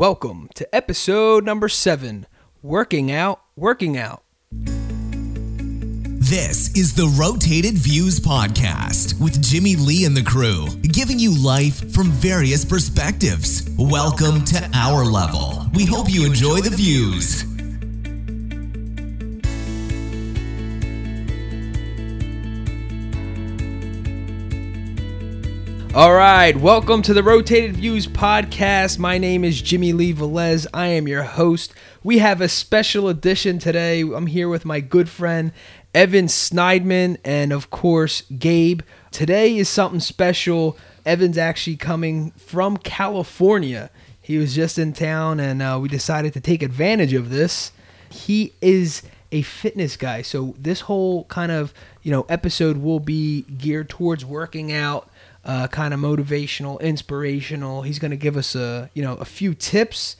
Welcome to episode number seven Working Out, Working Out. This is the Rotated Views Podcast with Jimmy Lee and the crew, giving you life from various perspectives. Welcome to our level. We hope you enjoy the views. All right, welcome to the Rotated Views podcast. My name is Jimmy Lee Velez. I am your host. We have a special edition today. I'm here with my good friend Evan Sneidman and, of course, Gabe. Today is something special. Evan's actually coming from California. He was just in town and uh, we decided to take advantage of this. He is a fitness guy. So this whole kind of, you know, episode will be geared towards working out uh, kind of motivational, inspirational. He's going to give us a you know a few tips.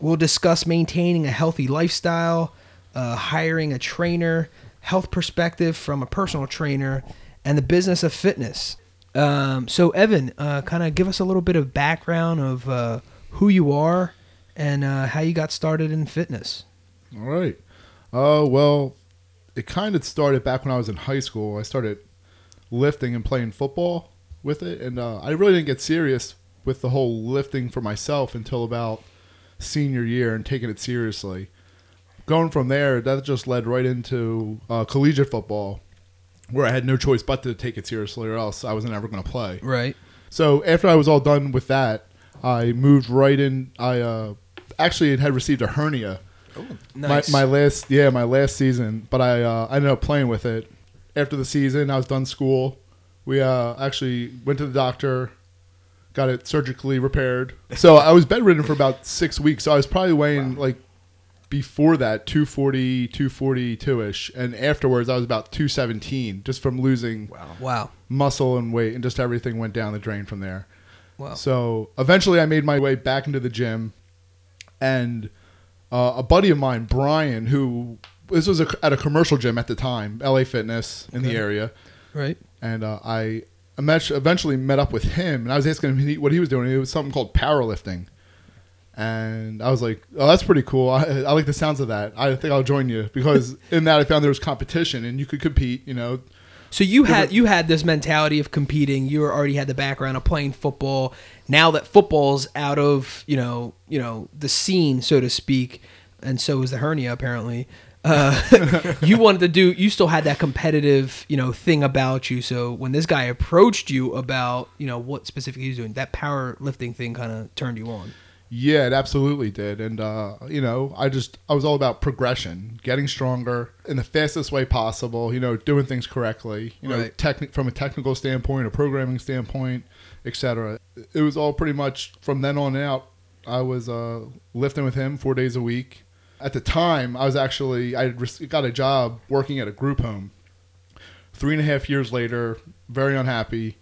We'll discuss maintaining a healthy lifestyle, uh, hiring a trainer, health perspective from a personal trainer, and the business of fitness. Um, so Evan, uh, kind of give us a little bit of background of uh, who you are and uh, how you got started in fitness. All right. Uh, well, it kind of started back when I was in high school. I started lifting and playing football with it, and uh, I really didn't get serious with the whole lifting for myself until about senior year and taking it seriously. Going from there, that just led right into uh, collegiate football, where I had no choice but to take it seriously, or else I wasn't ever going to play. Right. So after I was all done with that, I moved right in. I uh, actually had received a hernia. Oh, nice. My, my last, yeah, my last season, but I uh, I ended up playing with it. After the season, I was done school. We uh, actually went to the doctor, got it surgically repaired. So I was bedridden for about six weeks. So I was probably weighing like before that 240, 242 ish, and afterwards I was about 217 just from losing wow. muscle and weight, and just everything went down the drain from there. Wow. So eventually, I made my way back into the gym, and uh, a buddy of mine, Brian, who this was a, at a commercial gym at the time, LA Fitness in Okay. the area, Right. And uh, I eventually met up with him, and I was asking him what he was doing. It was something called powerlifting, and I was like, "Oh, that's pretty cool. I, I like the sounds of that. I think I'll join you because in that I found there was competition and you could compete. You know, So you had you had this mentality of competing. You already had the background of playing football. Now that football's out of you know you know the scene, so to speak, and so is the hernia apparently. Uh, you wanted to do. You still had that competitive you know thing about you. So when this guy approached you about you know what specifically he was doing, that powerlifting thing kind of turned you on. Yeah, it absolutely did. And, uh, you know, I just, I was all about progression, getting stronger in the fastest way possible, you know, doing things correctly, you know, Right. techni- from a technical standpoint, a programming standpoint, etc. It was all pretty much from then on out, I was uh, lifting with him four days a week. At the time, I was actually, I had got a job working at a group home. Three and a half years later, very unhappy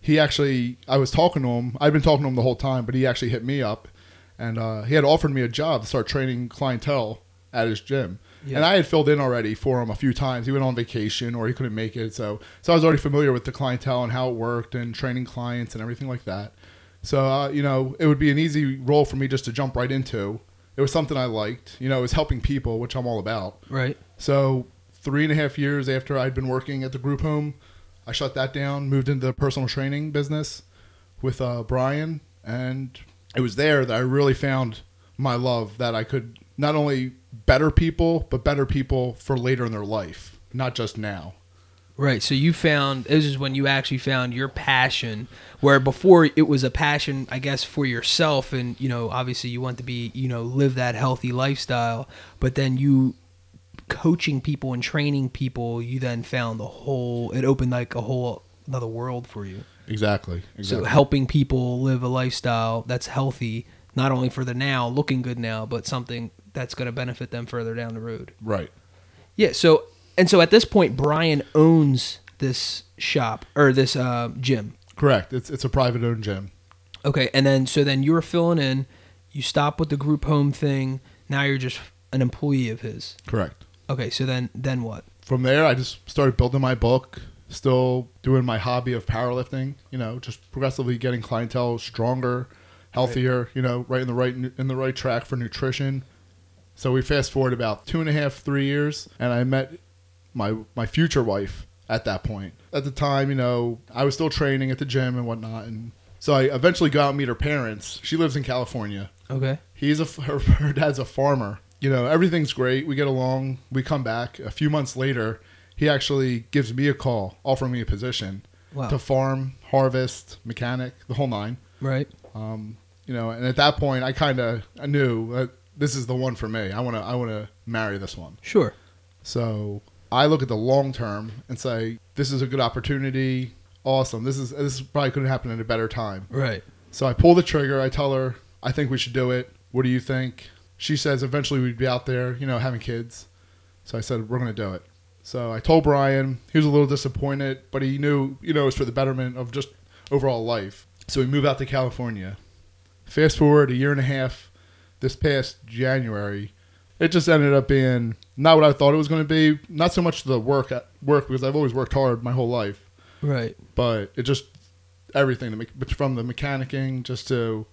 he actually I was talking to him. I'd been talking to him the whole time, but he actually hit me up, and uh, he had offered me a job to start training clientele at his gym. Yeah. And I had filled in already for him a few times. He went on vacation or he couldn't make it, so so I was already familiar with the clientele and how it worked and training clients and everything like that. So uh, you know, it would be an easy role for me just to jump right into. It was something I liked. You know, it was helping people, which I'm all about. Right. So three and a half years after I'd been working at the group home, I shut that down, moved into the personal training business with uh, Brian, and it was there that I really found my love that I could not only better people, but better people for later in their life, not just now. Right. So you found this is when you actually found your passion, where before it was a passion, I guess, for yourself, and you know, obviously you want to be, you know, live that healthy lifestyle. But then you coaching people and training people, you then found the whole. It opened like a whole another world for you. Exactly. So helping people live a lifestyle that's healthy, not only for the now, looking good now, but something that's going to benefit them further down the road. right. Yeah. So and so at this point, Brian owns this shop or this uh, gym. Correct. It's it's a private owned gym. Okay, and then so then you were filling in. You stop with the group home thing. Now you're just an employee of his. Correct. Okay, so then then what? From there, I just started building my book, still doing my hobby of powerlifting, you know, just progressively getting clientele stronger, healthier, you know, right in the right in the right track for nutrition. So we fast forward about two and a half, three years, and I met my my future wife at that point. At the time, you know, I was still training at the gym and whatnot, and so I eventually go out and meet her parents. She lives in California. Okay. He's a her, her dad's a farmer. You know, everything's great. We get along. We come back a few months later. He actually gives me a call, offering me a position Wow. to farm, harvest, mechanic, the whole nine. right. Um, you know, and at that point, I kind of I knew that this is the one for me. I want to I want to marry this one. Sure. So I look at the long term and say, this is a good opportunity. Awesome. This is this probably couldn't happen at a better time. Right. So I pull the trigger. I tell her, I think we should do it. What do you think? She says eventually we'd be out there, you know, having kids. So I said, we're going to do it. So I told Brian. He was a little disappointed, but he knew, you know, it was for the betterment of just overall life. So we moved out to California. Fast forward a year and a half, this past January, it just ended up being not what I thought it was going to be. Not so much the work uh, work because I've always worked hard my whole life Right. but it just everything from the mechanicking just to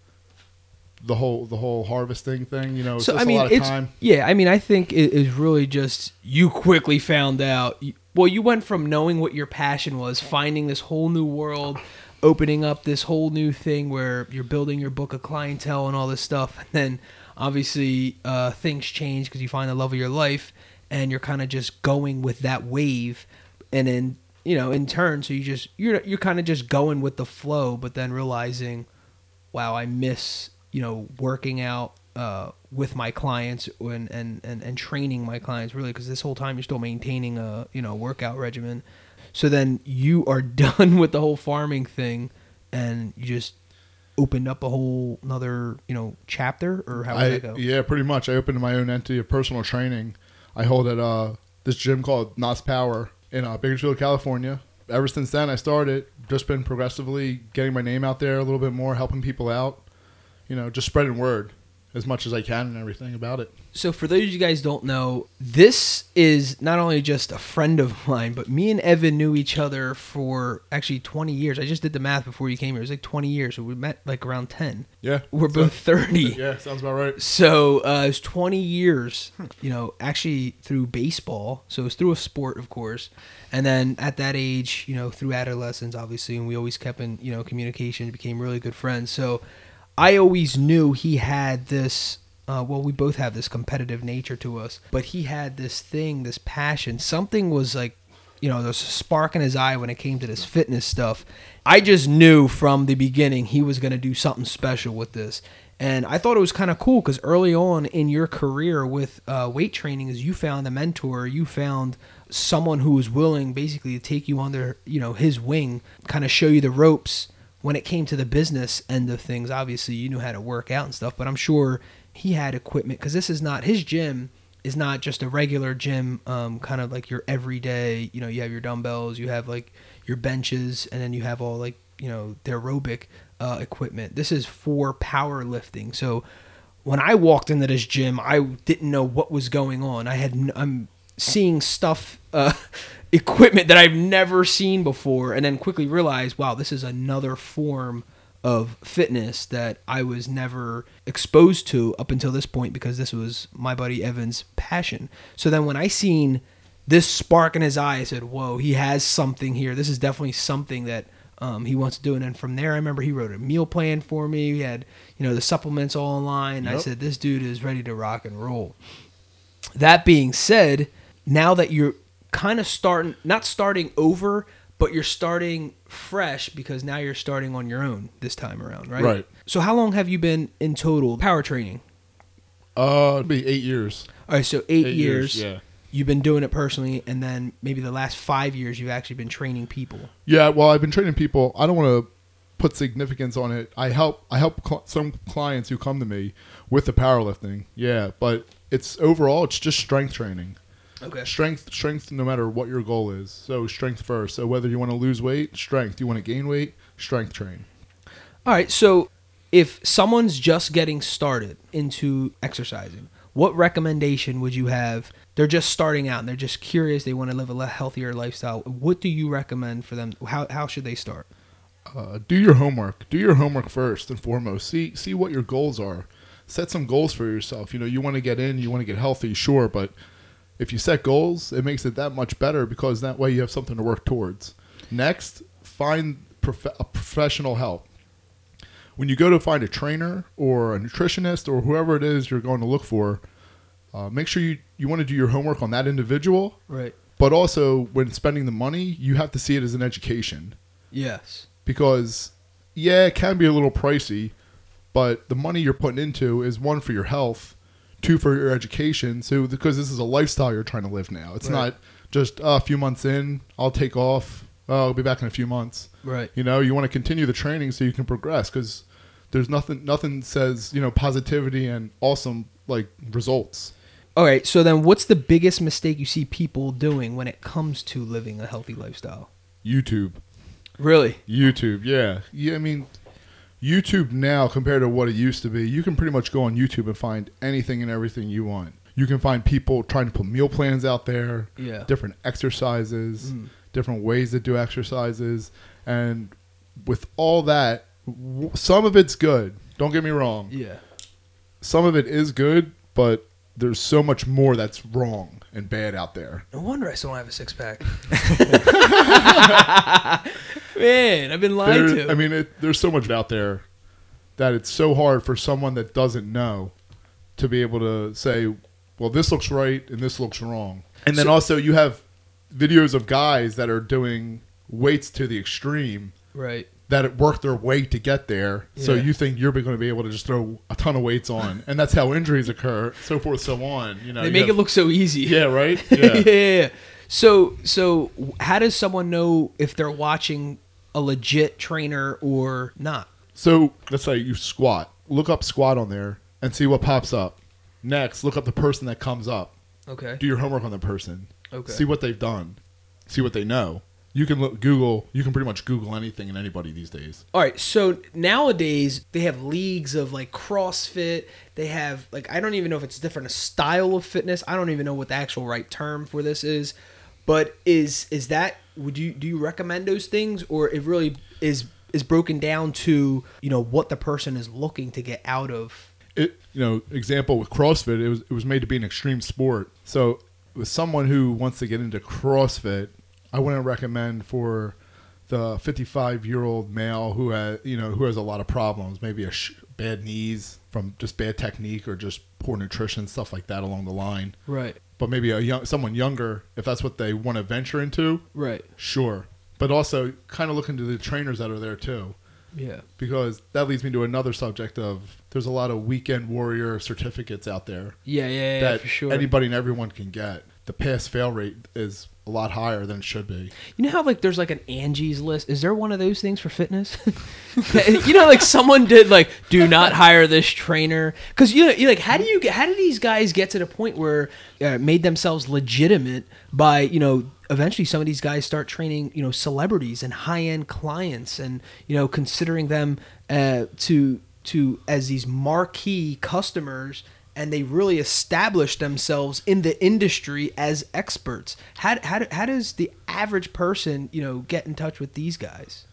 the whole the whole harvesting thing you know it's So I mean, a lot of it's time yeah. I mean, I think it is really just you quickly found out. Well, you went from knowing what your passion was, finding this whole new world, opening up this whole new thing where you're building your book of clientele and all this stuff, and then obviously uh, things change because you find the love of your life, and you're kind of just going with that wave, and then you know in turn, so you just you're you're kind of just going with the flow, but then realizing wow, I miss you know working out uh, with my clients and, and and and training my clients really because this whole time you're still maintaining a you know workout regimen. So then you are done with the whole farming thing, and you just opened up a whole another you know chapter or how does I, that go? yeah pretty much. I opened my own entity of personal training. I hold at uh this gym called nos power in uh, bakersfield california. Ever since then i started just been progressively getting my name out there a little bit more helping people out you know just spreading word as much as i can and everything about it So for those of you guys don't know, this is not only just a friend of mine, but me and Evan knew each other for actually 20 years. I just did the math before you came here. It was like 20 years. So we met like around 10. yeah We're both 30. yeah sounds about right So uh, was 20 years, you know, actually through baseball. So it was through a sport, of course. And then at that age, you know, through adolescence, obviously, and we always kept in, you know, communication, became really good friends. So I always knew he had this. Uh, well, we both have this competitive nature to us, but he had this thing, this passion. Something was like you know, there's a spark in his eye when it came to this fitness stuff. I just knew from the beginning he was going to do something special with this. And I thought it was kind of cool because early on in your career with uh, weight training, is you found a mentor, you found someone who was willing basically to take you under, you know, his wing, kind of show you the ropes. When it came to the business end of things, obviously you knew how to work out and stuff, but I'm sure he had equipment because this is not his gym is not just a regular gym, um, kind of like your everyday. You know, you have your dumbbells, you have like your benches, and then you have all like you know the aerobic uh, equipment. This is for powerlifting. So when I walked into this gym, I didn't know what was going on. I had I'm seeing stuff, uh, equipment that I've never seen before, and then quickly realized, wow, this is another form of fitness that I was never exposed to up until this point because this was my buddy Evan's passion. So then when I seen this spark in his eye, I said, "Whoa, he has something here. This is definitely something that um, he wants to do." And then from there, I remember he wrote a meal plan for me. He had you know the supplements all online. I said, "This dude is ready to rock and roll." That being said, now that you're kind of starting, not starting over, but you're starting fresh because now you're starting on your own this time around, right? Right. So how long have you been in total power training? uh it'd be eight years All right, so eight, Eight years. yeah You've been doing it personally, and then maybe the last five years you've actually been training people. Yeah, well, I've been training people. I don't want to put significance on it. I help I help cl- some clients who come to me with the powerlifting. Yeah, but it's overall it's just strength training. Okay. Strength strength no matter what your goal is. So strength first. So whether you want to lose weight, strength. You want to gain weight, strength train. All right, so if someone's just getting started into exercising, what recommendation would you have? They're just starting out and they're just curious. They want to live a healthier lifestyle. What do you recommend for them? How, how should they start? uh, do your homework. Do your homework first and foremost. See see what your goals are. Set some goals for yourself. You know, you want to get in, you want to get healthy, sure, but if you set goals, it makes it that much better because that way you have something to work towards. Next, find prof- a professional help. When you go to find a trainer or a nutritionist or whoever it is you're going to look for, uh, make sure you, you want to do your homework on that individual. Right. But also, when spending the money, you have to see it as an education Yes. because, yeah, it can be a little pricey, but the money you're putting into is one for your health, two for your education. So, because this is a lifestyle you're trying to live now, it's Right. not just uh, a few months in, I'll take off, oh, I'll be back in a few months. Right. You know, you want to continue the training so you can progress because there's nothing, nothing says, you know, positivity and awesome like results. All right. So then, what's the biggest mistake you see people doing when it comes to living a healthy lifestyle? YouTube. Really? YouTube, yeah. Yeah, I mean, YouTube now compared to what it used to be, you can pretty much go on YouTube and find anything and everything you want. You can find people trying to put meal plans out there, Yeah. different exercises, Mm. different ways to do exercises, and with all that, w- some of it's good. Don't get me wrong. Yeah. Some of it is good, but there's so much more that's wrong and bad out there. No wonder I still don't have a six pack. Man, I've been lied There- to. I mean, it, there's so much out there that it's so hard for someone that doesn't know to be able to say, well, this looks right and this looks wrong. And then So- also, you have videos of guys that are doing weights to the extreme right. that work their way to get there. So you think you're going to be able to just throw a ton of weights on, and that's how injuries occur, so forth, so on. You know, They you make have- it look so easy. yeah, right, yeah. yeah. yeah. So, so how does someone know if they're watching a legit trainer or not? So let's say you squat. Look up squat on there and see what pops up. Next, look up the person that comes up. Okay. Do your homework on the person. Okay. See what they've done. See what they know. You can look Google. You can pretty much Google anything and anybody these days. All right, so nowadays they have leagues of like CrossFit. They have like I don't even know if it's different a style of fitness. I don't even know what the actual right term for this is. But is is that would you do you recommend those things or it really is is broken down to, you know, what the person is looking to get out of It you know example with CrossFit. It was it was made to be an extreme sport. So with someone who wants to get into CrossFit, I wouldn't recommend for the 55 year old male who has you know who has a lot of problems, maybe a sh- bad knees from just bad technique or just poor nutrition stuff like that along the line. Right. But maybe a young someone younger, if that's what they want to venture into, Right. sure. But also kind of look into the trainers that are there too, Yeah. because that leads me to another subject of there's a lot of weekend warrior certificates out there Yeah, yeah, yeah, that for sure. anybody and everyone can get. The pass fail rate is a lot higher than it should be. You know how like there's like an Angie's list? Is there one of those things for fitness? you know, like someone did like, do not hire this trainer because you know, you're like, how do you get? How do these guys get to the point where uh, made themselves legitimate by you know? Eventually, some of these guys start training, you know, celebrities and high-end clients, and you know, considering them uh, to to as these marquee customers and they really establish themselves in the industry as experts. How, how, how does the average person, you know, get in touch with these guys?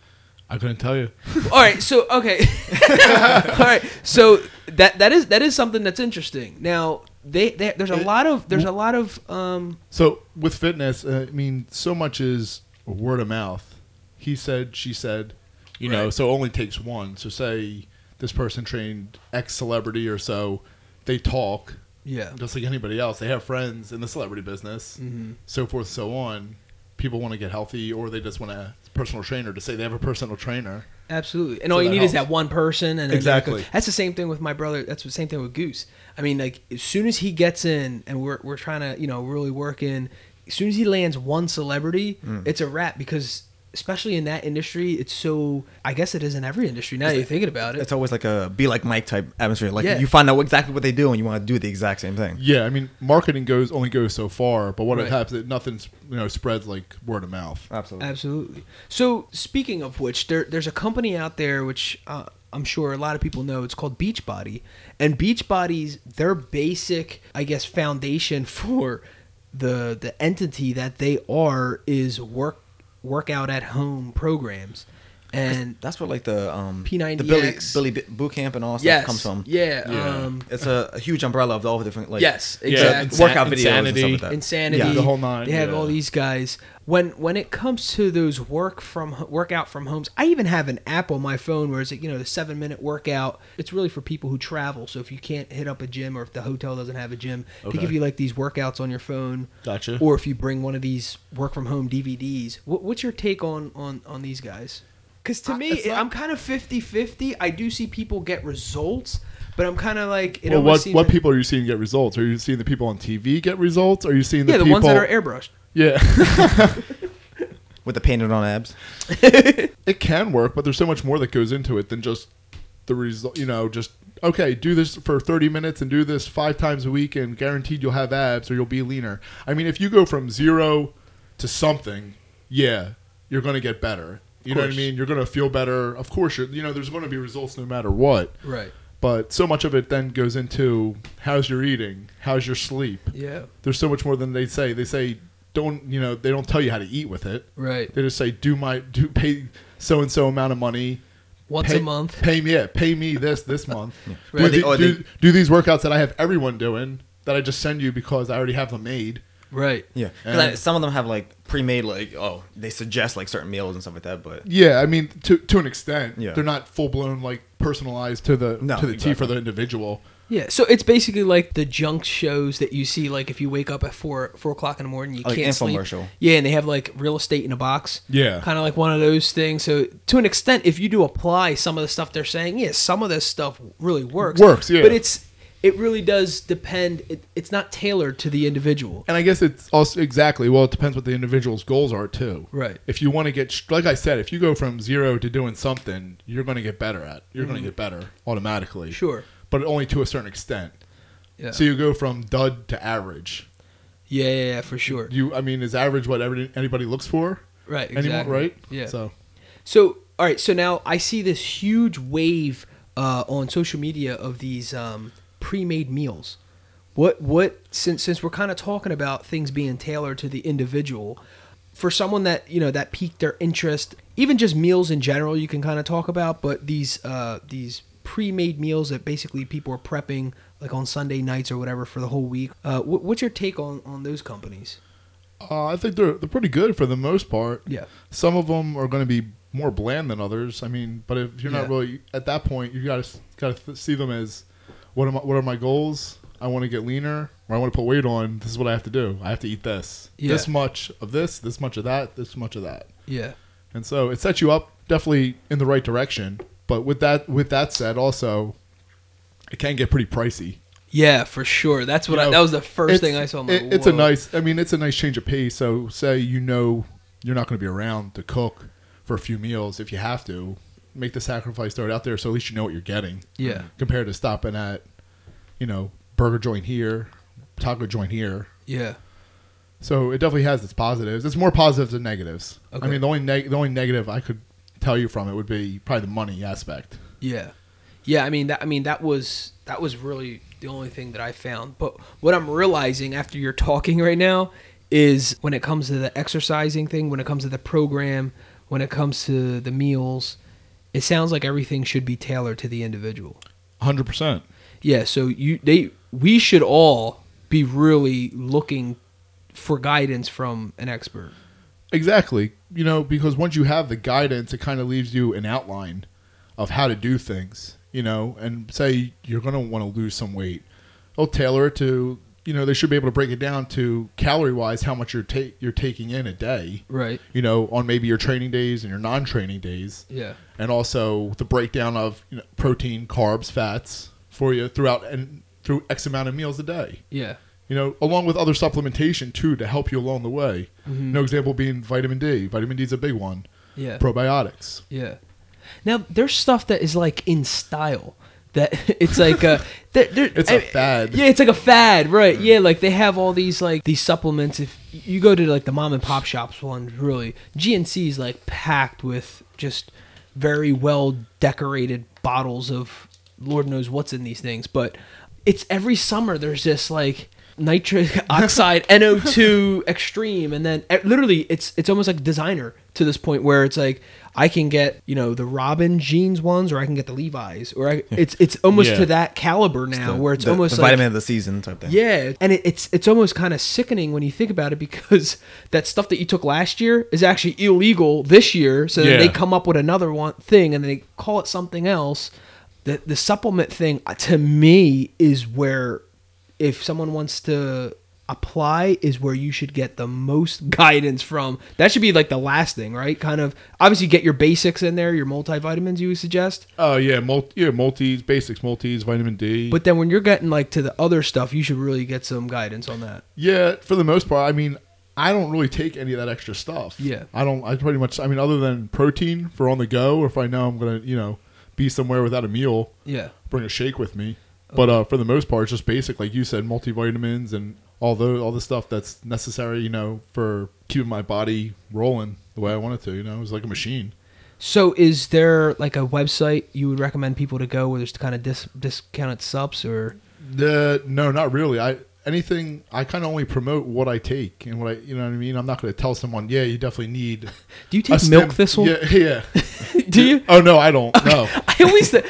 I couldn't tell you. All right, so okay, all right, so that that is that is something that's interesting. Now, they, they there's a lot of there's a lot of um So with fitness, uh, I mean, so much is word of mouth. He said, she said, you know. So it only takes one. So say this person trained X celebrity or so, they talk yeah just like anybody else. They have friends in the celebrity business, Mhm. so forth, so on. People want to get healthy, or they just want a personal trainer to say they have a personal trainer. Absolutely, and So all you that need is that one person, and Exactly. That's the same thing with my brother. That's the same thing with Goose. I mean, like as soon as he gets in, and we're we're trying to you know really work in. As soon as he lands one celebrity, Mm. it's a wrap because especially in that industry, it's so. I guess it is in every industry now. that You're thinking about it. It's always like a be like Mike type atmosphere. Like Yeah. you find out exactly what they do and you want to do the exact same thing. Yeah, I mean, marketing goes only goes so far, but what Right. it happens, nothing's you know spreads like word of mouth. Absolutely. Absolutely. So speaking of which, there there's a company out there which uh, I'm sure a lot of people know. It's called Beachbody, and Beachbody's their basic, I guess, foundation for the the entity that they are is work workout at home programs. And That's where like the um P90X. the Billy Billy B- boot camp and all that yes, stuff comes from. Yeah, Yeah. Um, It's a, a huge umbrella of all the different like yes, Yeah, exactly. Insa- workout videos Insanity. and stuff like that. Insanity, Yeah, the whole nine, They have yeah. all these guys. When when it comes to those work from workout from homes, I even have an app on my phone where it's like you know the seven minute workout. It's really for people who travel. So if you can't hit up a gym or if the hotel doesn't have a gym, they give you like these workouts on your phone. Gotcha. Or if you bring one of these work from home DVDs, what, what's your take on on on these guys? Because to Uh, me, it's not- I'm kind of 50-50. I do see people get results, but I'm kind of like it well, what seems what like- people are you seeing get results? Are you seeing the people on TV get results? Are you seeing the Yeah, the people? ones that are airbrushed. yeah, with the painted on abs. it can work, but there's so much more that goes into it than just the result. You know, just okay, do this for 30 minutes and do this five times a week, and guaranteed you'll have abs or you'll be leaner. I mean, if you go from zero to something, yeah, you're going to get better. You know what I mean? You're going to feel better. Of course, you're, you know, there's going to be results no matter what. Right. But so much of it then goes into how's your eating, how's your sleep. Yeah. There's so much more than they say. They say don't, you know, they don't tell you how to eat with it. Right. They just say do my do pay so and so amount of money Once pay, a month. Pay me, yeah, pay me this this month. Right. Do, the- do, they- do these workouts that I have everyone doing that I just send you because I already have them made. Right. Yeah. And- I- some of them have like pre-made like oh they suggest like certain meals and stuff like that, but Yeah, I mean to to an extent. Yeah. They're not full blown like personalized to the No, to the T for the individual. Yeah. So it's basically like the junk shows that you see, like if you wake up at four four o'clock in the morning, you Like can't sleep. Yeah, and they have like real estate in a box. Yeah. Kind of like one of those things. So to an extent, if you do apply some of the stuff they're saying, yeah, some of this stuff really works. Works, yeah. But it's it really does depend. It, it's not tailored to the individual. And I guess it's also exactly well. It depends what the individual's goals are too. Right. If you want to get, like I said, if you go from zero to doing something, you're going to get better at. You're going to get better automatically. Mm-hmm. Sure. But only to a certain extent. Yeah. So you go from dud to average. yeah, yeah, yeah, for sure. You, I mean, is average what every, anybody looks for Right. anymore? Exactly. Right. Yeah. So So, all right. So now I see this huge wave uh, on social media of these um, pre-made meals. What what since since we're kind of talking about things being tailored to the individual, for someone that you know that piqued their interest, even just meals in general, you can kind of talk about. But these uh, these pre-made meals that basically people are prepping like on Sunday nights or whatever for the whole week. Uh, what, what's your take on on those companies? uh, I think they're they're pretty good for the most part. Yeah. Some of them are going to be more bland than others. I mean, but if you're not really at that point, you got to got to see them as what am I, what are my goals? I want to get leaner, or I want to put weight on. This is what I have to do. I have to eat this, Yeah. this much of this, this much of that, this much of that, Yeah. and so it sets you up definitely in the right direction. But with that with that said, also it can get pretty pricey. Yeah, for sure. That's what You I, know, that was the first thing I saw. It- it's a nice. I mean, it's a nice change of pace. So, say you know you're not going to be around to cook for a few meals. If you have to, make the sacrifice, throw it out there, so at least you know what you're getting. Yeah. Compared to stopping at, you know, burger joint here, taco joint here. Yeah. So it definitely has its positives. It's more positives than negatives. Okay. I mean, the only neg- the only negative I could tell you from it would be probably the money aspect. Yeah. Yeah, I mean that I mean that was that was really the only thing that I found. But what I'm realizing after you're talking right now is when it comes to the exercising thing, when it comes to the program, when it comes to the meals, it sounds like everything should be tailored to the individual. Hundred percent. Yeah, so you they we should all be really looking for guidance from an expert. Exactly. You know, because once you have the guidance, it kind of leaves you an outline of how to do things. You know, and say you're going to want to lose some weight, they'll tailor it to. You know, they should be able to break it down to calorie wise how much you're ta- you're taking in a day. Right. You know, on maybe your training days and your non-training days, Yeah. and also the breakdown of you know, protein, carbs, fats for you throughout and through X amount of meals a day Yeah. you know, along with other supplementation too to help you along the way. Mm-hmm. No example being vitamin D. Vitamin D is a big one. Yeah. Probiotics. Yeah. Now there's stuff that is like in style. That it's like a, they're, they're- It's a I- fad. Yeah, it's like a fad, right? Yeah, like they have all these like these supplements. If you go to like the mom and pop shops one, really GNC is like packed with just very well decorated bottles of Lord knows what's in these things. But it's every summer there's this like nitric oxide NO2 extreme, and then literally it's it's almost like designer to this point where it's like I can get you know the Robin jeans ones, or I can get the Levi's, or I, it's it's almost Yeah. to that caliber now where it's the, almost the like vitamin of the season type thing. yeah, and it, it's it's almost kind of sickening when you think about it because that stuff that you took last year is actually illegal this year. So then Yeah. they come up with another one thing and they call it something else. The the supplement thing uh, to me is where if someone wants to apply is where you should get the most guidance from. That should be like the last thing, right? Kind of obviously get your basics in there, your multivitamins you would suggest. Oh yeah, multi, yeah, multis, basics, multis, vitamin D. But then when you're getting like to the other stuff, you should really get some guidance on that. yeah, for the most part, I mean, I don't really take any of that extra stuff. Yeah. I don't. I pretty much. I mean, other than protein for on the go, or if I know I'm gonna, you know, be somewhere without a meal, Yeah. bring a shake with me. But uh, for the most part, it's just basic, like you said, multivitamins and all those, all the stuff that's necessary, you know, for keeping my body rolling the way I want it to. You know, it's like a machine. So, is there like a website you would recommend people to go where there's kind of dis- discounted subs, or The no, not really. I anything. I kind of only promote what I take and what I, you know what I mean. I'm not going to tell someone, yeah, you definitely need do you take stem- milk thistle? Yeah, yeah. do you? Oh no, I don't. No. I always, th-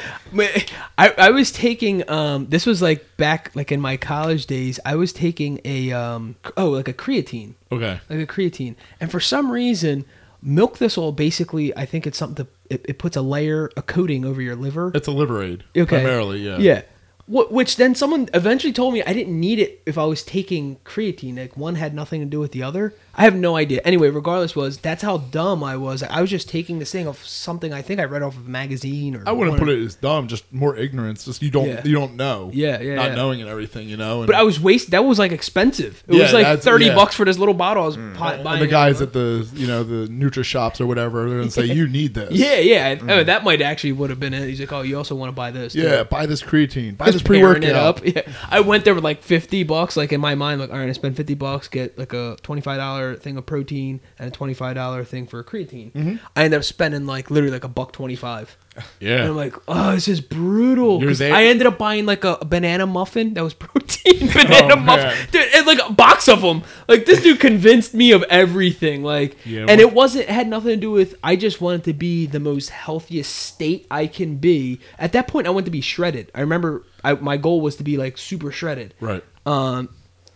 I I was taking um this was like back like in my college days. I was taking a um oh like a creatine, Okay. like a creatine, and for some reason. Milk thistle basically, I think it's something. To, it, it puts a layer, a coating over your liver. It's a Liberaid. Okay. Primarily, yeah. Yeah. Wh- Which then someone eventually told me I didn't need it if I was taking creatine. Like one had nothing to do with the other. I have no idea. Anyway, regardless, was that's how dumb I was. I was just taking this thing of something I think I read off of a magazine or. I wouldn't one put it as dumb, just more ignorance. Just you don't Yeah. you don't know. Yeah, yeah, Not yeah. knowing and everything, you know. And, But I was waste. That was like expensive. It Yeah, was like thirty yeah. bucks for this little bottle. I was mm. pot and buying. the it. guys at the you know the Nutri shops or whatever, they're gonna say you need this. Yeah, yeah. Oh, mm. that might actually would have been it. He's like, oh, you also want to buy this? too." Yeah, buy this creatine. Buy this pre workout. Yeah, I went there with like fifty bucks. Like in my mind, like all right, I spend fifty bucks, get like a twenty five dollar thing of protein and a twenty five dollar thing for creatine. Mm-hmm. I ended up spending like literally like a buck twenty five. Yeah. And I'm like, oh, this is brutal. You're 'Cause there- I ended up buying like a, a banana muffin that was protein banana Oh, muffin, dude, and like a box of them. Like this dude convinced me of everything. Like, Yeah, and what- it wasn't it had nothing to do with. I just wanted to be the most healthiest state I can be. At that point, I wanted to be shredded. I remember I, my goal was to be like super shredded. Right. Um,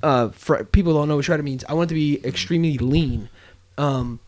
uh, for people don't know what shredded means, I want to be extremely lean. Um,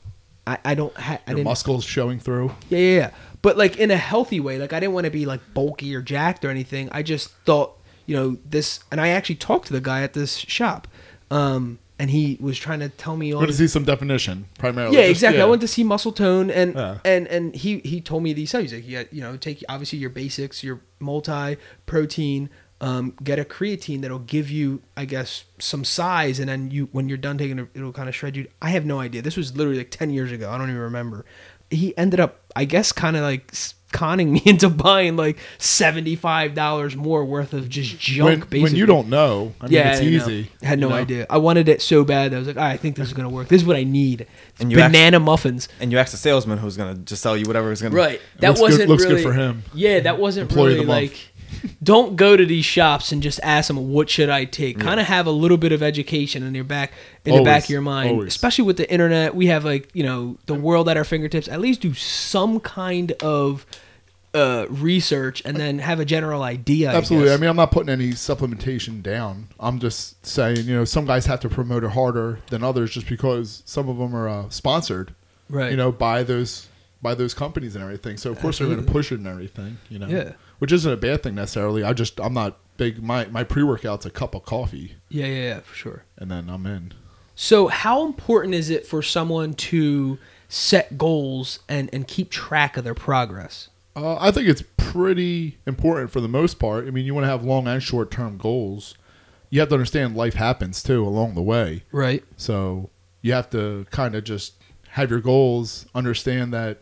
I, I don't. Ha- I Your didn't. muscles showing through. Yeah, yeah, yeah. But like in a healthy way. Like I didn't want to be like bulky or jacked or anything. I just thought, you know, this. And I actually talked to the guy at this shop, um, and he was trying to tell me all. Want to see some definition primarily. yeah, Just- exactly. I went to see Muscle Tone, and Yeah. and and he he told me these things. Like, you know, take obviously your basics, your multi protein. Um, get a creatine that'll give you, I guess, some size, and then you, when you're done taking it, it'll kind of shred you. I have no idea. This was literally like ten years ago. I don't even remember. He ended up, I guess, kind of like conning me into buying like seventy five dollars more worth of just junk. when, basically, when you don't know, I mean, yeah, it's I easy. I had no you know? idea. I wanted it so bad that I was like, "Ah, I think this is gonna work. This is what I need. And you banana muffins. And you ask the salesman who's gonna just sell you whatever is gonna. Right. That Looks wasn't looks good really, for him. Yeah, that wasn't Employee really the month. like. Don't go to these shops and just ask them what should I take. Kind of have a little bit of education in your back in the back of your mind, always. especially with the internet. We have like you know the world at our fingertips. At least do some kind of uh, research and then have a general idea. Absolutely. I, I, mean, I'm not putting any supplementation down. I'm just saying, you know, some guys have to promote it harder than others just because some of them are uh, sponsored, right. you know, by those by those companies and everything. So of course they're going to push it and everything, you know. Yeah. Which isn't a bad thing necessarily. I just I'm not big. My my pre workout's a cup of coffee, yeah, yeah, yeah, for sure. and then I'm in. So, how important is it for someone to set goals and, and keep track of their progress? Uh, I think it's pretty important for the most part. I mean, you want to have long and short term goals. You have to understand life happens too along the way. Right. So you have to kind of just have your goals, understand that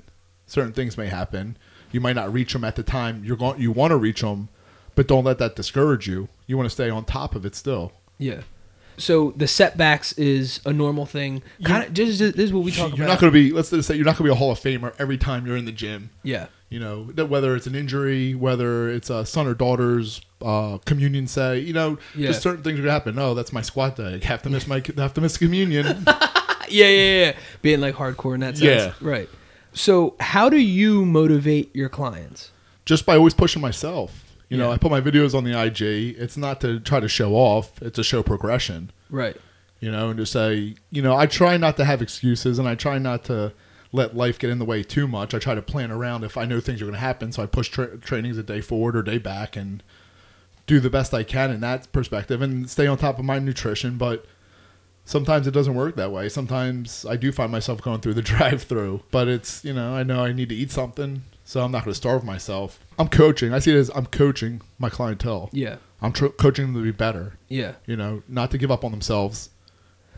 certain things may happen. You might not reach them at the time you're going you want to reach them, but don't let that discourage you. You want to stay on top of it still. Yeah. So the setbacks is a normal thing. Kind of. Just, this is what we talk you're about. not going to be let's just say you're not going to be a Hall of Famer every time you're in the gym. Yeah. You know, that whether it's an injury, whether it's a son or daughter's uh, communion say, you know, Yeah. just certain things are gonna happen. Oh, that's my squat day. Have to miss my have to miss communion. yeah, yeah, yeah. Being like hardcore in that sense. Yeah. Right. So, how do you motivate your clients? just by always pushing myself. You know, I put my videos on the IG. It's not to try to show off. It's to show progression. Right. You know, and to say, you know, I try not to have excuses, and I try not to let life get in the way too much. I try to plan around if I know things are going to happen, so I push tra- trainings a day forward or day back, and do the best I can in that perspective, and stay on top of my nutrition. But sometimes it doesn't work that way. Sometimes I do find myself going through the drive-through, but it's you know I know I need to eat something, so I'm not going to starve myself. I'm coaching. I see it as I'm coaching my clientele. Yeah. I'm tr- coaching them to be better Yeah. you know, not to give up on themselves,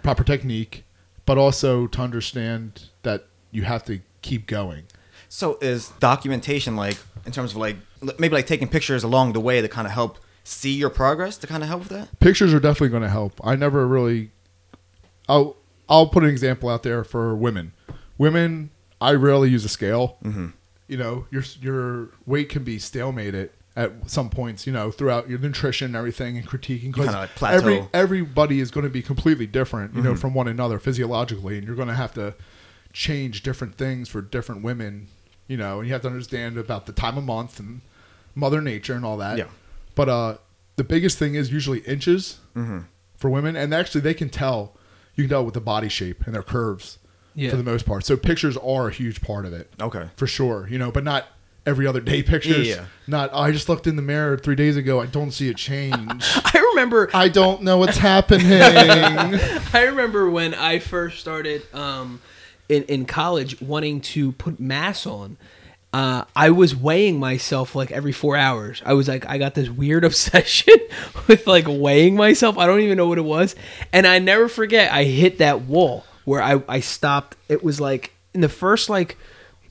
proper technique, but also to understand that you have to keep going. So is documentation like in terms of like maybe like taking pictures along the way to kind of help see your progress to kind of help with that? Pictures are definitely going to help. I never really. I'll I'll put an example out there for women. Women, I rarely use a scale. Mm-hmm. You know, your your weight can be stalemated at some points. You know, throughout your nutrition and everything, and critiquing because like every everybody is going to be completely different. You know, from one another physiologically, and you're going to have to change different things for different women. You know, and you have to understand about the time of month and Mother Nature and all that. Yeah. But uh, the biggest thing is usually inches for women, and actually they can tell. You can tell with the body shape and their curves Yeah. for the most part. So pictures are a huge part of it Okay. for sure. You know, but not every other day pictures. Yeah. Not oh, I just looked in the mirror three days ago. I don't see a change. I remember I don't know what's happening. I remember when I first started um, in in college wanting to put mass on. Uh, I was weighing myself like every four hours. I was like, I got this weird obsession with like weighing myself. I don't even know what it was, and I never forget. I hit that wall where I I stopped. It was like in the first like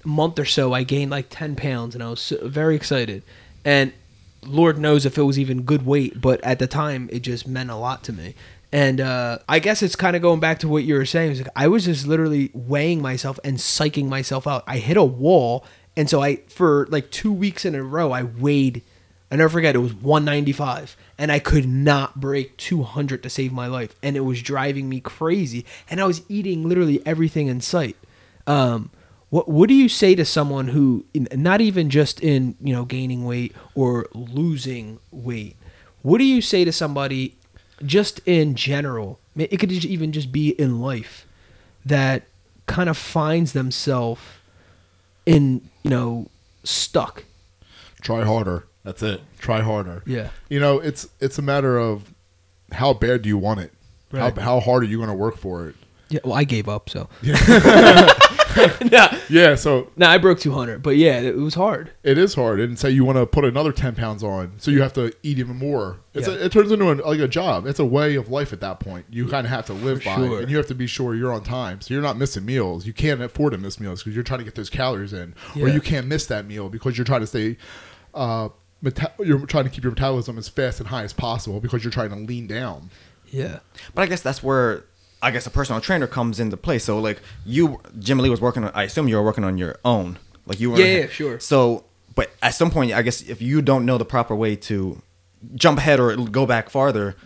month or so, I gained like ten pounds, and I was very excited. And Lord knows if it was even good weight, but at the time it just meant a lot to me. And uh, I guess it's kind of going back to what you were saying. Was like I was just literally weighing myself and psyching myself out. I hit a wall, and so I for like two weeks in a row I weighed. I never forget it was 195, and I could not break 200 to save my life, and it was driving me crazy. And I was eating literally everything in sight. Um, what what do you say to someone who not even just in you know gaining weight or losing weight? What do you say to somebody just in general? It could even just be in life that kind of finds themselves in you know stuck. Try harder. That's it. Try harder. Yeah. You know, it's it's a matter of how bad do you want it. Right. How, how hard are you going to work for it? Yeah. Well, I gave up. So. no, Yeah. So no, I broke 200, but yeah, it was hard. it is hard, and say you want to put another ten pounds on, so you have to eat even more. It's Yeah. a, it turns into an, like a job. It's a way of life at that point. You kind of have to live For by, sure. it, and you have to be sure you're on time, so you're not missing meals. You can't afford to miss meals because you're trying to get those calories in, or you can't miss that meal because you're trying to stay. Uh, meta- you're trying to keep your metabolism as fast and high as possible because you're trying to lean down. Yeah. But I guess that's where I guess a personal trainer comes into play. So like you, Jim Lee was working on. I assume you were working on your own. Like you were. Yeah, yeah, sure. So, but at some point, I guess if you don't know the proper way to jump ahead or go back farther,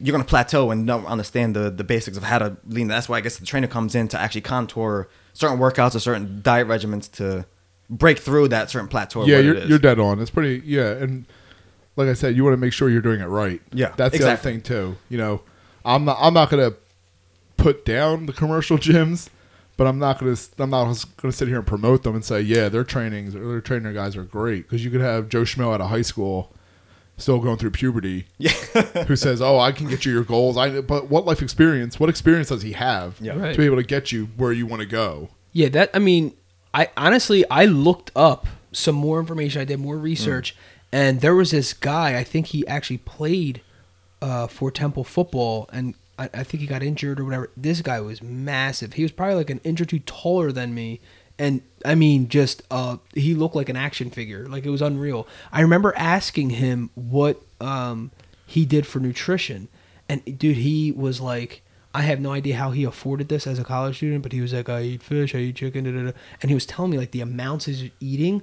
you're gonna plateau and don't understand the the basics of how to lean. That's why I guess the trainer comes in to actually contour certain workouts or certain diet regimens to break through that certain plateau. yeah, you're it is. you're dead on. It's pretty yeah, and like I said, you want to make sure you're doing it right. Yeah, that's exactly. the other thing too. You know, I'm not I'm not gonna put down the commercial gyms, but I'm not gonna I'm not gonna sit here and promote them and say yeah their trainings or their trainer guys are great because you could have Joe Schmo out of high school. Still going through puberty, Yeah. who says, "Oh, I can get you your goals." I but what life experience? What experience does he have Yeah. Right. to be able to get you where you want to go? Yeah, that I mean, I honestly I looked up some more information. I did more research, and there was this guy. I think he actually played uh, for Temple football, and I, I think he got injured or whatever. This guy was massive. He was probably like an inch or two taller than me, and I mean, just uh, he looked like an action figure. Like it was unreal. I remember asking him what um, he did for nutrition, and dude, he was like. I have no idea how he afforded this as a college student, but he was like, I eat fish, I eat chicken, da, da, da. and he was telling me like the amounts he's eating.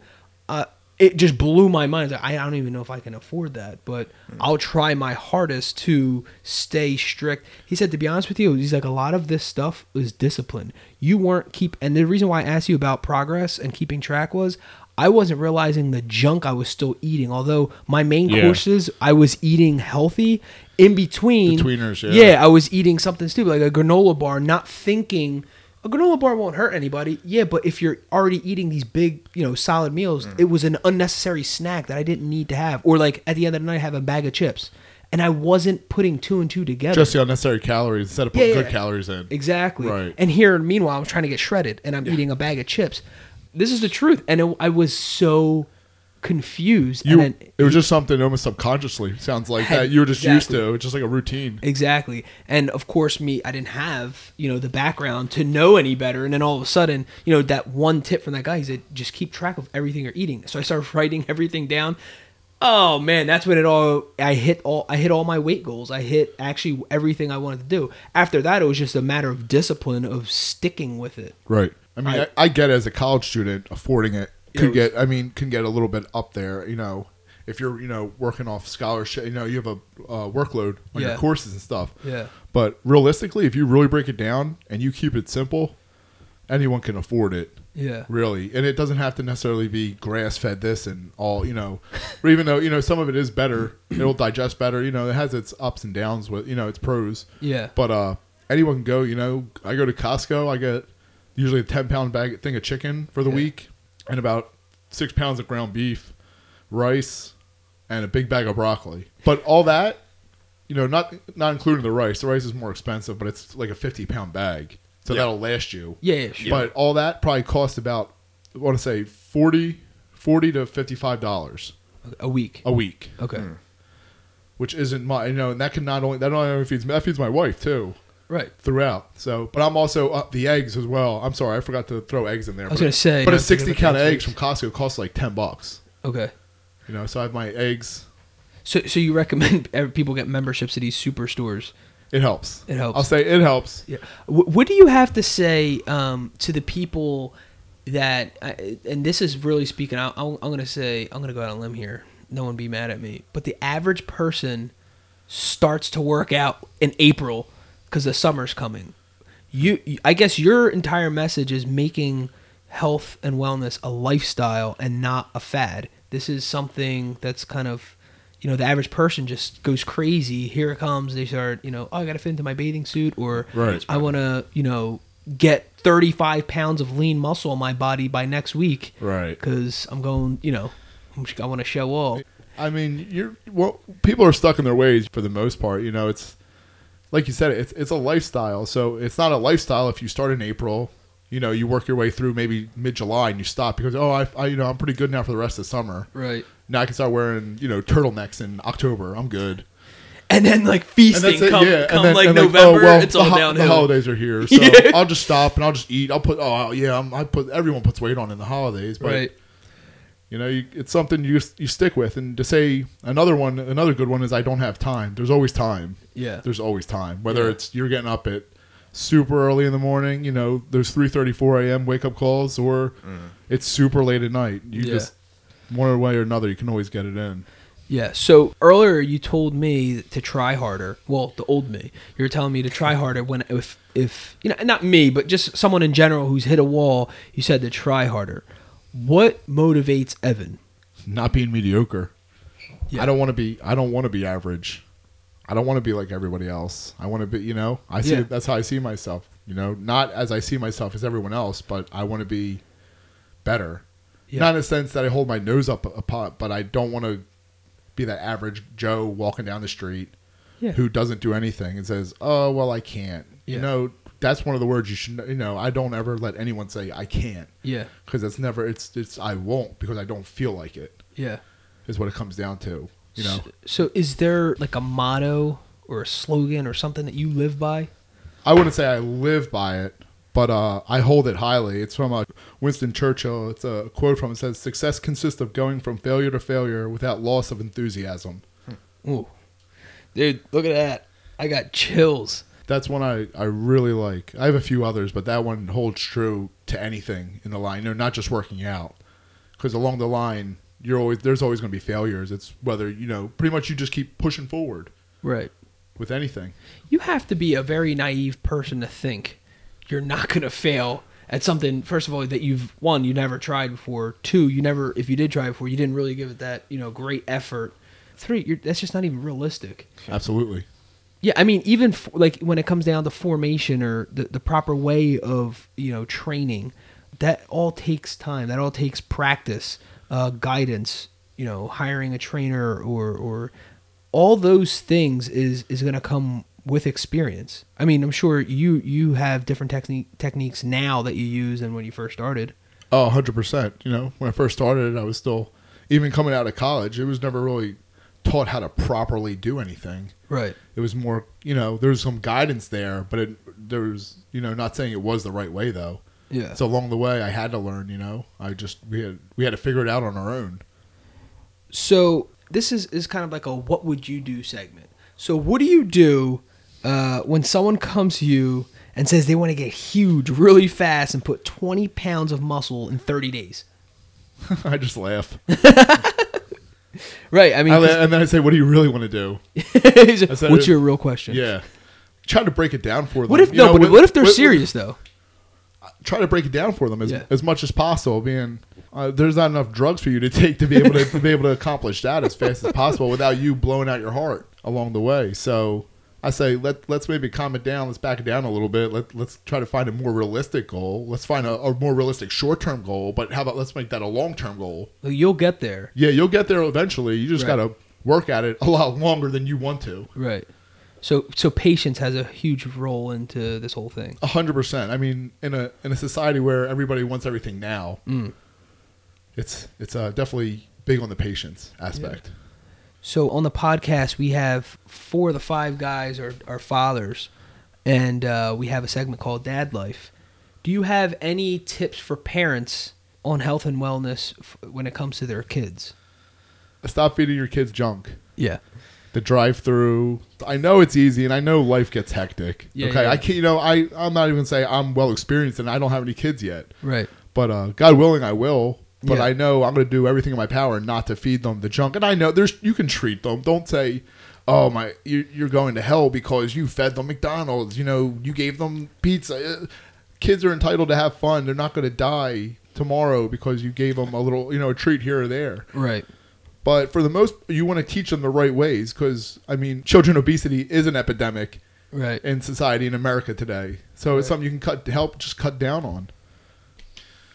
It just blew my mind. Like, I don't even know if I can afford that, but hmm. I'll try my hardest to stay strict. He said, to be honest with you, he's like, a lot of this stuff is discipline. You weren't keep, and the reason why I asked you about progress and keeping track was I wasn't realizing the junk I was still eating. Although my main Yeah. courses, I was eating healthy. In between, Betweeners, yeah. yeah, I was eating something stupid like a granola bar, not thinking a granola bar won't hurt anybody. Yeah, but if you're already eating these big, you know, solid meals, Mm. it was an unnecessary snack that I didn't need to have. Or like at the end of the night, have a bag of chips, and I wasn't putting two and two together. Just the unnecessary calories instead of putting Yeah, good yeah. calories in. Exactly. Right. And here, meanwhile, I'm trying to get shredded, and I'm eating a bag of chips. This is the truth, and it, I was so confused. You, and then, it was just something almost subconsciously. Sounds like Had- that you were just used to. It's just like a routine. Exactly. And of course me I didn't have, you know, the background to know any better and then all of a sudden, you know, that one tip from that guy he said just keep track of everything you're eating. So I started writing everything down. Oh man, that's when it all I hit all I hit all my weight goals. I hit actually everything I wanted to do. After that it was just a matter of discipline of sticking with it. Right. I mean, I, I- I, get as a college student affording it could get. I mean, can get a little bit up there. You know, if you're you know working off scholarship, you know, you have a uh, workload on Yeah. your courses and stuff. Yeah. But realistically, if you really break it down and you keep it simple, anyone can afford it. Yeah. Really, and it doesn't have to necessarily be grass fed this and all. You know, or even though you know some of it is better, it'll digest better. You know, it has its ups and downs with you know its pros. Yeah. But uh, anyone can go. You know, I go to Costco. I get usually a ten pound bag thing of chicken for the Yeah. week, and about six pounds of ground beef, rice, and a big bag of broccoli. But all that, you know, not not including the rice. The rice is more expensive, but it's like a fifty pound bag, so Yeah. that'll last you. Yeah, sure. But all that probably cost about I want to say 40, 40 to fifty five dollars a week. a week, Okay. Hmm. which isn't my you know, and that can not only that not only feeds me, that feeds my wife too Right. throughout. So, but I'm also up the eggs as well. I'm sorry, I forgot to throw eggs in there. I was but- gonna say, but a 60 count of eggs from Costco costs like 10 bucks. Okay. You know, so I have my eggs. So so you recommend people get memberships to these superstores? It helps. It helps. I'll say it helps. Yeah. What, do you have to say um, to the people that, and this is really speaking, I, I'm, I'm going to say, I'm going to go out on a limb here. No one be mad at me. But the average person starts to work out in April because the summer's coming. You, you- I guess your entire message is making health and wellness a lifestyle and not a fad. This is something that's kind of, you know, the average person just goes crazy. Here it comes. They start, you know, oh, I got to fit into my bathing suit, or Right. I want to, you know, get 35 pounds of lean muscle on my body by next week Right. because I'm going, you know, I'm just- I want to show off. I mean, you're well. People are stuck in their ways for the most part. You know, it's like you said, it's it's a lifestyle. So it's not a lifestyle if you start in April. You know, you work your way through maybe mid July and you stop because oh, I, I you know I'm pretty good now for the rest of the summer. Right. Now I can start wearing you know turtlenecks in October. I'm good. And then like feasting it, come, yeah. come then, like and oh, November, oh, well, it's the all ho- downhill. The holidays are here, so Yeah. I'll just stop and I'll just eat. I'll put oh yeah, I'm, I put everyone puts weight on in the holidays, but right. You know, you, it's something you you stick with. And to say another one, another good one is I don't have time. There's always time. Yeah. There's always time. Whether Yeah. it's you're getting up at super early in the morning, you know, there's 3:34 a.m. wake up calls, or mm. it's super late at night. You Yeah. just one way or another, you can always get it in. Yeah. So earlier you told me to try harder. Well, the old me. You were telling me to try harder when if if you know not me, but just someone in general who's hit a wall. You said to try harder. What motivates Evan? Not being mediocre. Yeah. I don't want to be. I don't want to be average. I don't want to be like everybody else. I want to be. You know, I see. Yeah. That's how I see myself. You know, not as I see myself as everyone else, but I want to be better. Yeah. Not in the sense that I hold my nose up a pot, but I don't want to be that average Joe walking down the street Yeah. who doesn't do anything and says, "Oh, well, I can't." You know, that's one of the words you should. You know, I don't ever let anyone say I can't Yeah. because it's never. It's it's I won't because I don't feel like it. Yeah. Is what it comes down to. You know. So, so is there like a motto or a slogan or something that you live by? I wouldn't say I live by it, but uh, I hold it highly. It's from uh, Winston Churchill. It's a quote from it says, "Success consists of going from failure to failure without loss of enthusiasm." Ooh. Dude, look at that. I got chills. That's one I, I really like. I have a few others, but that one holds true to anything in the line. You know, not just working out, because along the line, you're always there's always going to be failures. It's whether you know pretty much you just keep pushing forward Right. with anything. You have to be a very naive person to think you're not going to fail at something. First of all, that you've one you never tried before. Two, you never if you did try before, you didn't really give it that you know great effort. Three, you're, that's just not even realistic. Absolutely. Yeah, I mean, even f- like when it comes down to formation or the, the proper way of you know training, that all takes time. That all takes practice, uh, guidance. You know, hiring a trainer or or all those things is is going to come with experience. I mean, I'm sure you you have different technique techniques now that you use than when you first started. Oh, 100%. You know, when I first started, I was still, even coming out of college, it was never really taught how to properly do anything. Right. It was more, you know, there was some guidance there, but it, there was, you know, not saying it was the right way though. Yeah. So along the way, I had to learn, you know, I just, we had, we had to figure it out on our own. So this is is kind of like a what would you do segment. So what do you do uh, when someone comes to you and says they want to get huge really fast and put 20 pounds of muscle in 30 days? I just laugh. Right. I mean, I and then I say, what do you really want to do? what's said- your real question? Yeah. Try to break it down for them. What if You no? know, but with- what if they're with- serious though? try to break it down for them as, Yeah. as much as possible. Being uh, there's not enough drugs for you to take to be able to, to be able to accomplish that as fast as possible without you blowing out your heart along the way. So I say let let's maybe calm it down. Let's back it down a little bit. Let let's try to find a more realistic goal. Let's find a, a more realistic short term goal. But how about let's make that a long term goal? You'll get there. Yeah, you'll get there eventually. You just Right. gotta work at it a lot longer than you want to. Right. So so patience has a huge role into this whole thing. A hundred percent. I mean, in a in a society where everybody wants everything now, Mm. it's it's uh, definitely big on the patience aspect. So on the podcast, we have four of the five guys are, are fathers, and uh, we have a segment called Dad Life. Do you have any tips for parents on health and wellness f- when it comes to their kids? Stop feeding your kids junk. Yeah. The drive-through. I know it's easy, and I know life gets hectic. Yeah, okay, yeah. I can't. You know, I I'm not even say I'm well experienced, and I don't have any kids yet. Right. But uh, God willing, I will. But Yeah. I know I'm going to do everything in my power not to feed them the junk. And I know there's you can treat them. Don't say, "Oh my, you- you're going to hell because you fed them McDonald's." You know, you gave them pizza. Uh, Kids are entitled to have fun. They're not going to die tomorrow because you gave them a little, you know, a treat here or there. Right. But for the most, you want to teach them the right ways because I mean, children obesity is an epidemic Right. in society in America today. So it's something you can cut help just cut down on.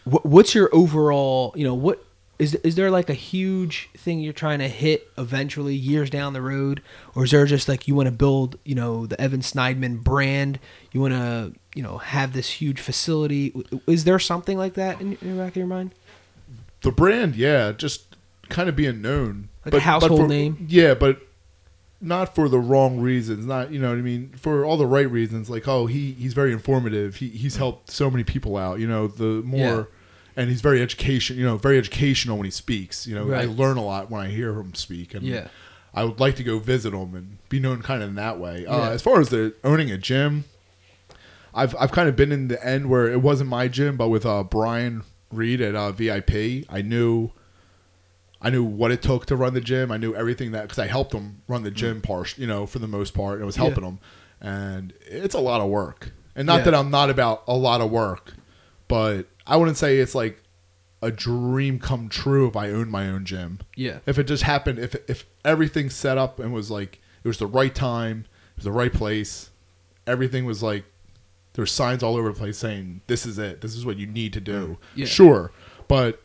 What, what's your overall? You know, what is is there like a huge thing you're trying to hit eventually, years down the road, or is there just like you want to build, you know, the Evan Snydman brand? You want to, you know, have this huge facility. Is there something like that in, in the back of your mind? The brand, yeah, just kind of being known, Like a household for- name? Yeah, but not for the wrong reasons. Not you know what I mean. For all the right reasons, like oh he he's very informative. He he's helped so many people out. You know the more. Yeah. And he's very education, you know, very educational when he speaks. You know, I learn a lot when I hear him speak, and Yeah. I would like to go visit him and be known kind of in that way. Uh, As far as the owning a gym, I've I've kind of been in the end where it wasn't my gym, but with uh, Brian Reed at uh, VIP, I knew I knew what it took to run the gym. I knew everything that because I helped him run the gym part, you know, for the most part. I was Yeah. helping him, and it's a lot of work. And not Yeah. that I'm not about a lot of work, but I wouldn't say it's like a dream come true if I owned my own gym. Yeah. if it just happened if if everything set up and was like it was the right time it was the right place everything was like there's signs all over the place saying this is it. This is what you need to do. Yeah. sure. But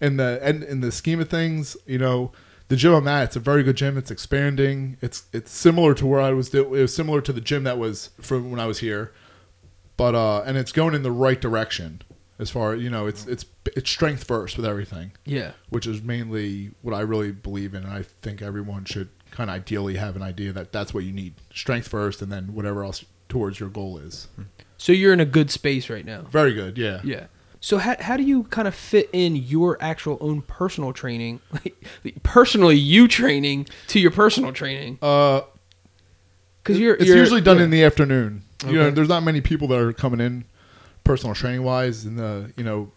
in the and in the scheme of things you know the gym I'm at it's a very good gym. It's expanding. It's it's similar to where I was it was similar to the gym that was from when I was here. But uh and it's going in the right direction as far you know it's it's it's strength first with everything Yeah. which is mainly what I really believe in. And I think everyone should kind of ideally have an idea that that's what you need strength first, and then whatever else towards your goal is. So you're in a good space right now. Very good, yeah. Yeah. So how, how do you kind of fit in your actual own personal training, like, personally you training to your personal training? Uh, Because you're it's you're- usually done yeah. in the afternoon. You know, there's not many people that are coming in personal training wise in the you know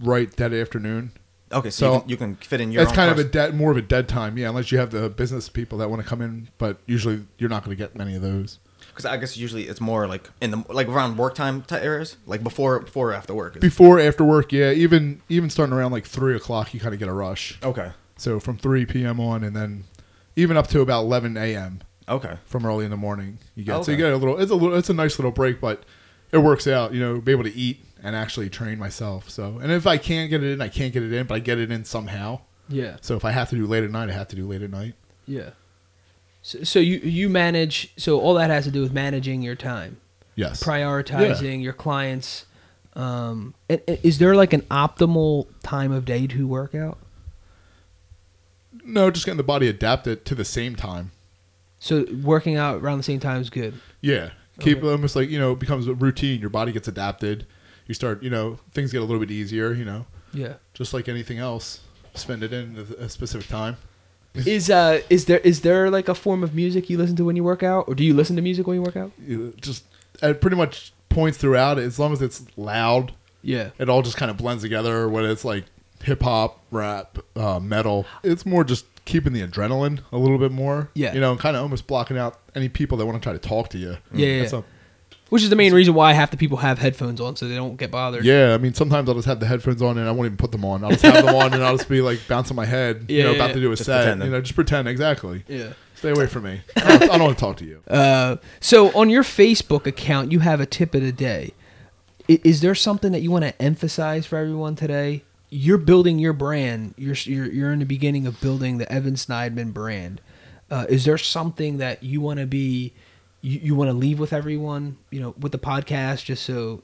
right that afternoon. Okay, so, So, you, can, you can fit in your. It's kind of a dead, more of a dead time, yeah. Unless you have the business people that want to come in, but usually you're not going to get many of those. Because I guess usually it's more like in the like around work time type areas, like before before or after work. Before, after work, yeah. Even even starting around like three o'clock, you kind of get a rush. okay. So from three p.m. on, and then even up to about eleven a.m. Okay. from early in the morning. You get so you get a little. It's a little. It's a nice little break, but it works out. You know, be able to eat and actually train myself. So, and if I can't get it in, I can't get it in, but I get it in somehow. Yeah. So if I have to do late at night, I have to do late at night. Yeah. So, so you you manage. So all that has to do with managing your time, Yes. prioritizing your clients. Um, is there like an optimal time of day to work out? No, just getting the body adapted to the same time. So working out around the same time is good. Yeah. Keep Okay. almost like you know it becomes a routine. Your body gets adapted. You start you know things get a little bit easier. You know, Yeah. just like anything else. Spend it in a a specific time. Is uh is there is there like a form of music you listen to when you work out, or do you listen to music when you work out? You just at pretty much points throughout. As long as it's loud, Yeah. it all just kind of blends together when it's like hip hop, rap, uh, metal. It's more just keeping the adrenaline a little bit more. Yeah. You know, and kind of almost blocking out any people that want to try to talk to you. Yeah, yeah, That's yeah. a- Which is the main reason why half the people have headphones on, so they don't get bothered. yeah, I mean, sometimes I'll just have the headphones on and I won't even put them on. I'll just have them on and I'll just be like bouncing my head, you Yeah, know, yeah, about yeah. to do a Just set. pretending. You know, just pretend, exactly. Yeah. Stay away from me. I don't, I don't want to talk to you. Uh, so on your Facebook account, you have a tip of the day. I- Is there something that you want to emphasize for everyone today? You're building your brand. You're you're, you're in the beginning of building the Evan Snydman brand. Uh, is there something that you want to be, you, you want to leave with everyone? You know, with the podcast, just so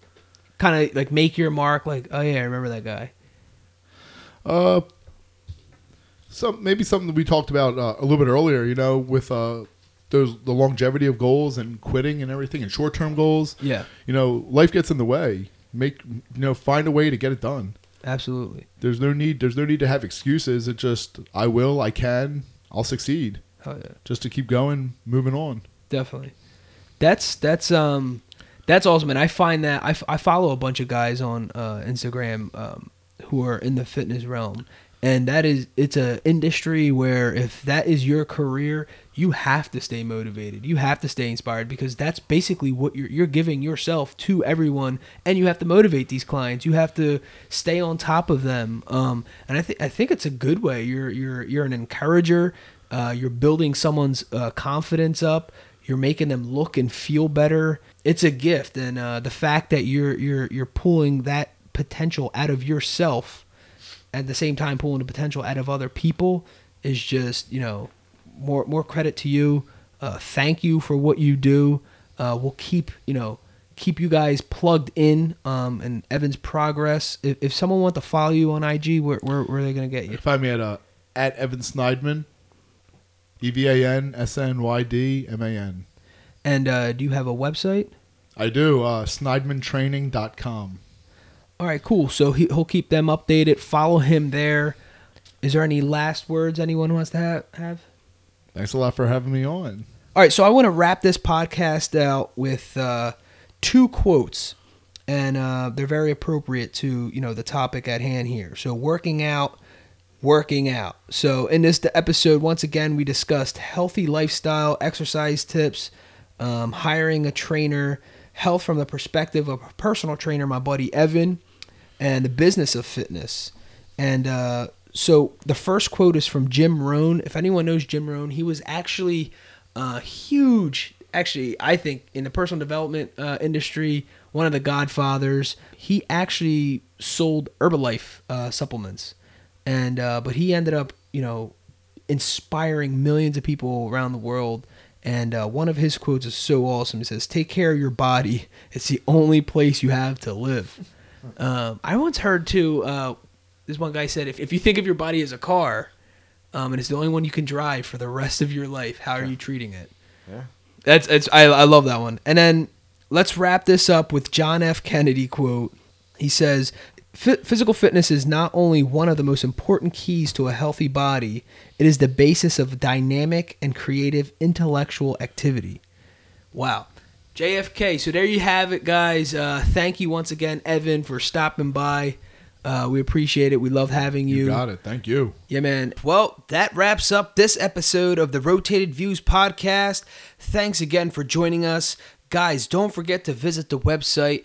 kind of like make your mark. Like, oh yeah, I remember that guy. Uh, some maybe something that we talked about uh, a little bit earlier. You know, with uh, those the longevity of goals and quitting and everything, and short term goals. Yeah, You know, life gets in the way. Make you know, find a way to get it done. absolutely. There's no need. There's no need to have excuses. It just I will. I can. I'll succeed. Oh yeah. Just to keep going, moving on. definitely that's that's um that's awesome and i find that i, f- I follow a bunch of guys on uh, instagram um, who are in the fitness realm and that is it's a industry where if that is your career you have to stay motivated you have to stay inspired because that's basically what you're, you're giving yourself to everyone and you have to motivate these clients you have to stay on top of them um, and i think i think it's a good way you're you're you're an encourager uh, you're building someone's uh, confidence up. You're making them look and feel better. It's a gift. And uh, the fact that you're you're you're pulling that potential out of yourself at the same time pulling the potential out of other people is just you know more more credit to you. Uh, thank you for what you do. Uh, we'll keep you know keep you guys plugged in um, and evan's progress. If, if someone wants to follow you on ig where, where, where are they going to get you? Find me at uh, at Evan Snydman. E V A N S N Y D M A N. and uh, do you have a website I do. Uh, SnydmanTraining.com. All right, cool. So he, he'll keep them updated. Follow him there. Is there any last words anyone wants to have? have? Thanks a lot for having me on. All right, so I want to wrap this podcast out with uh, two quotes, and uh, they're very appropriate to you know the topic at hand here. So working out, working out. So in this episode, once again, we discussed healthy lifestyle, exercise tips, um, hiring a trainer, health from the perspective of a personal trainer, my buddy Evan, and the business of fitness. And uh, so the first quote is from Jim Rohn. If anyone knows Jim Rohn, he was actually uh, huge. Actually, I think in the personal development uh, industry, one of the godfathers. He actually sold Herbalife uh, supplements, and uh, but he ended up, you know, inspiring millions of people around the world. And uh, one of his quotes is so awesome. He says, "Take care of your body. It's the only place you have to live." Um, I once heard too. Uh, this one guy said, "If if you think of your body as a car, um, and it's the only one you can drive for the rest of your life, how are you treating it?" Yeah. That's it's I I love that one. And then let's wrap this up with John F. Kennedy quote. He says, "Phy- "Physical fitness is not only one of the most important keys to a healthy body; it is the basis of dynamic and creative intellectual activity." Wow. JFK. So there you have it, guys. Uh, thank you once again, Evan, for stopping by. Uh, we appreciate it. We love having you. You got it. Thank you. Yeah, man. Well, that wraps up this episode of the Rotated Views podcast. Thanks again for joining us. Guys, don't forget to visit the website,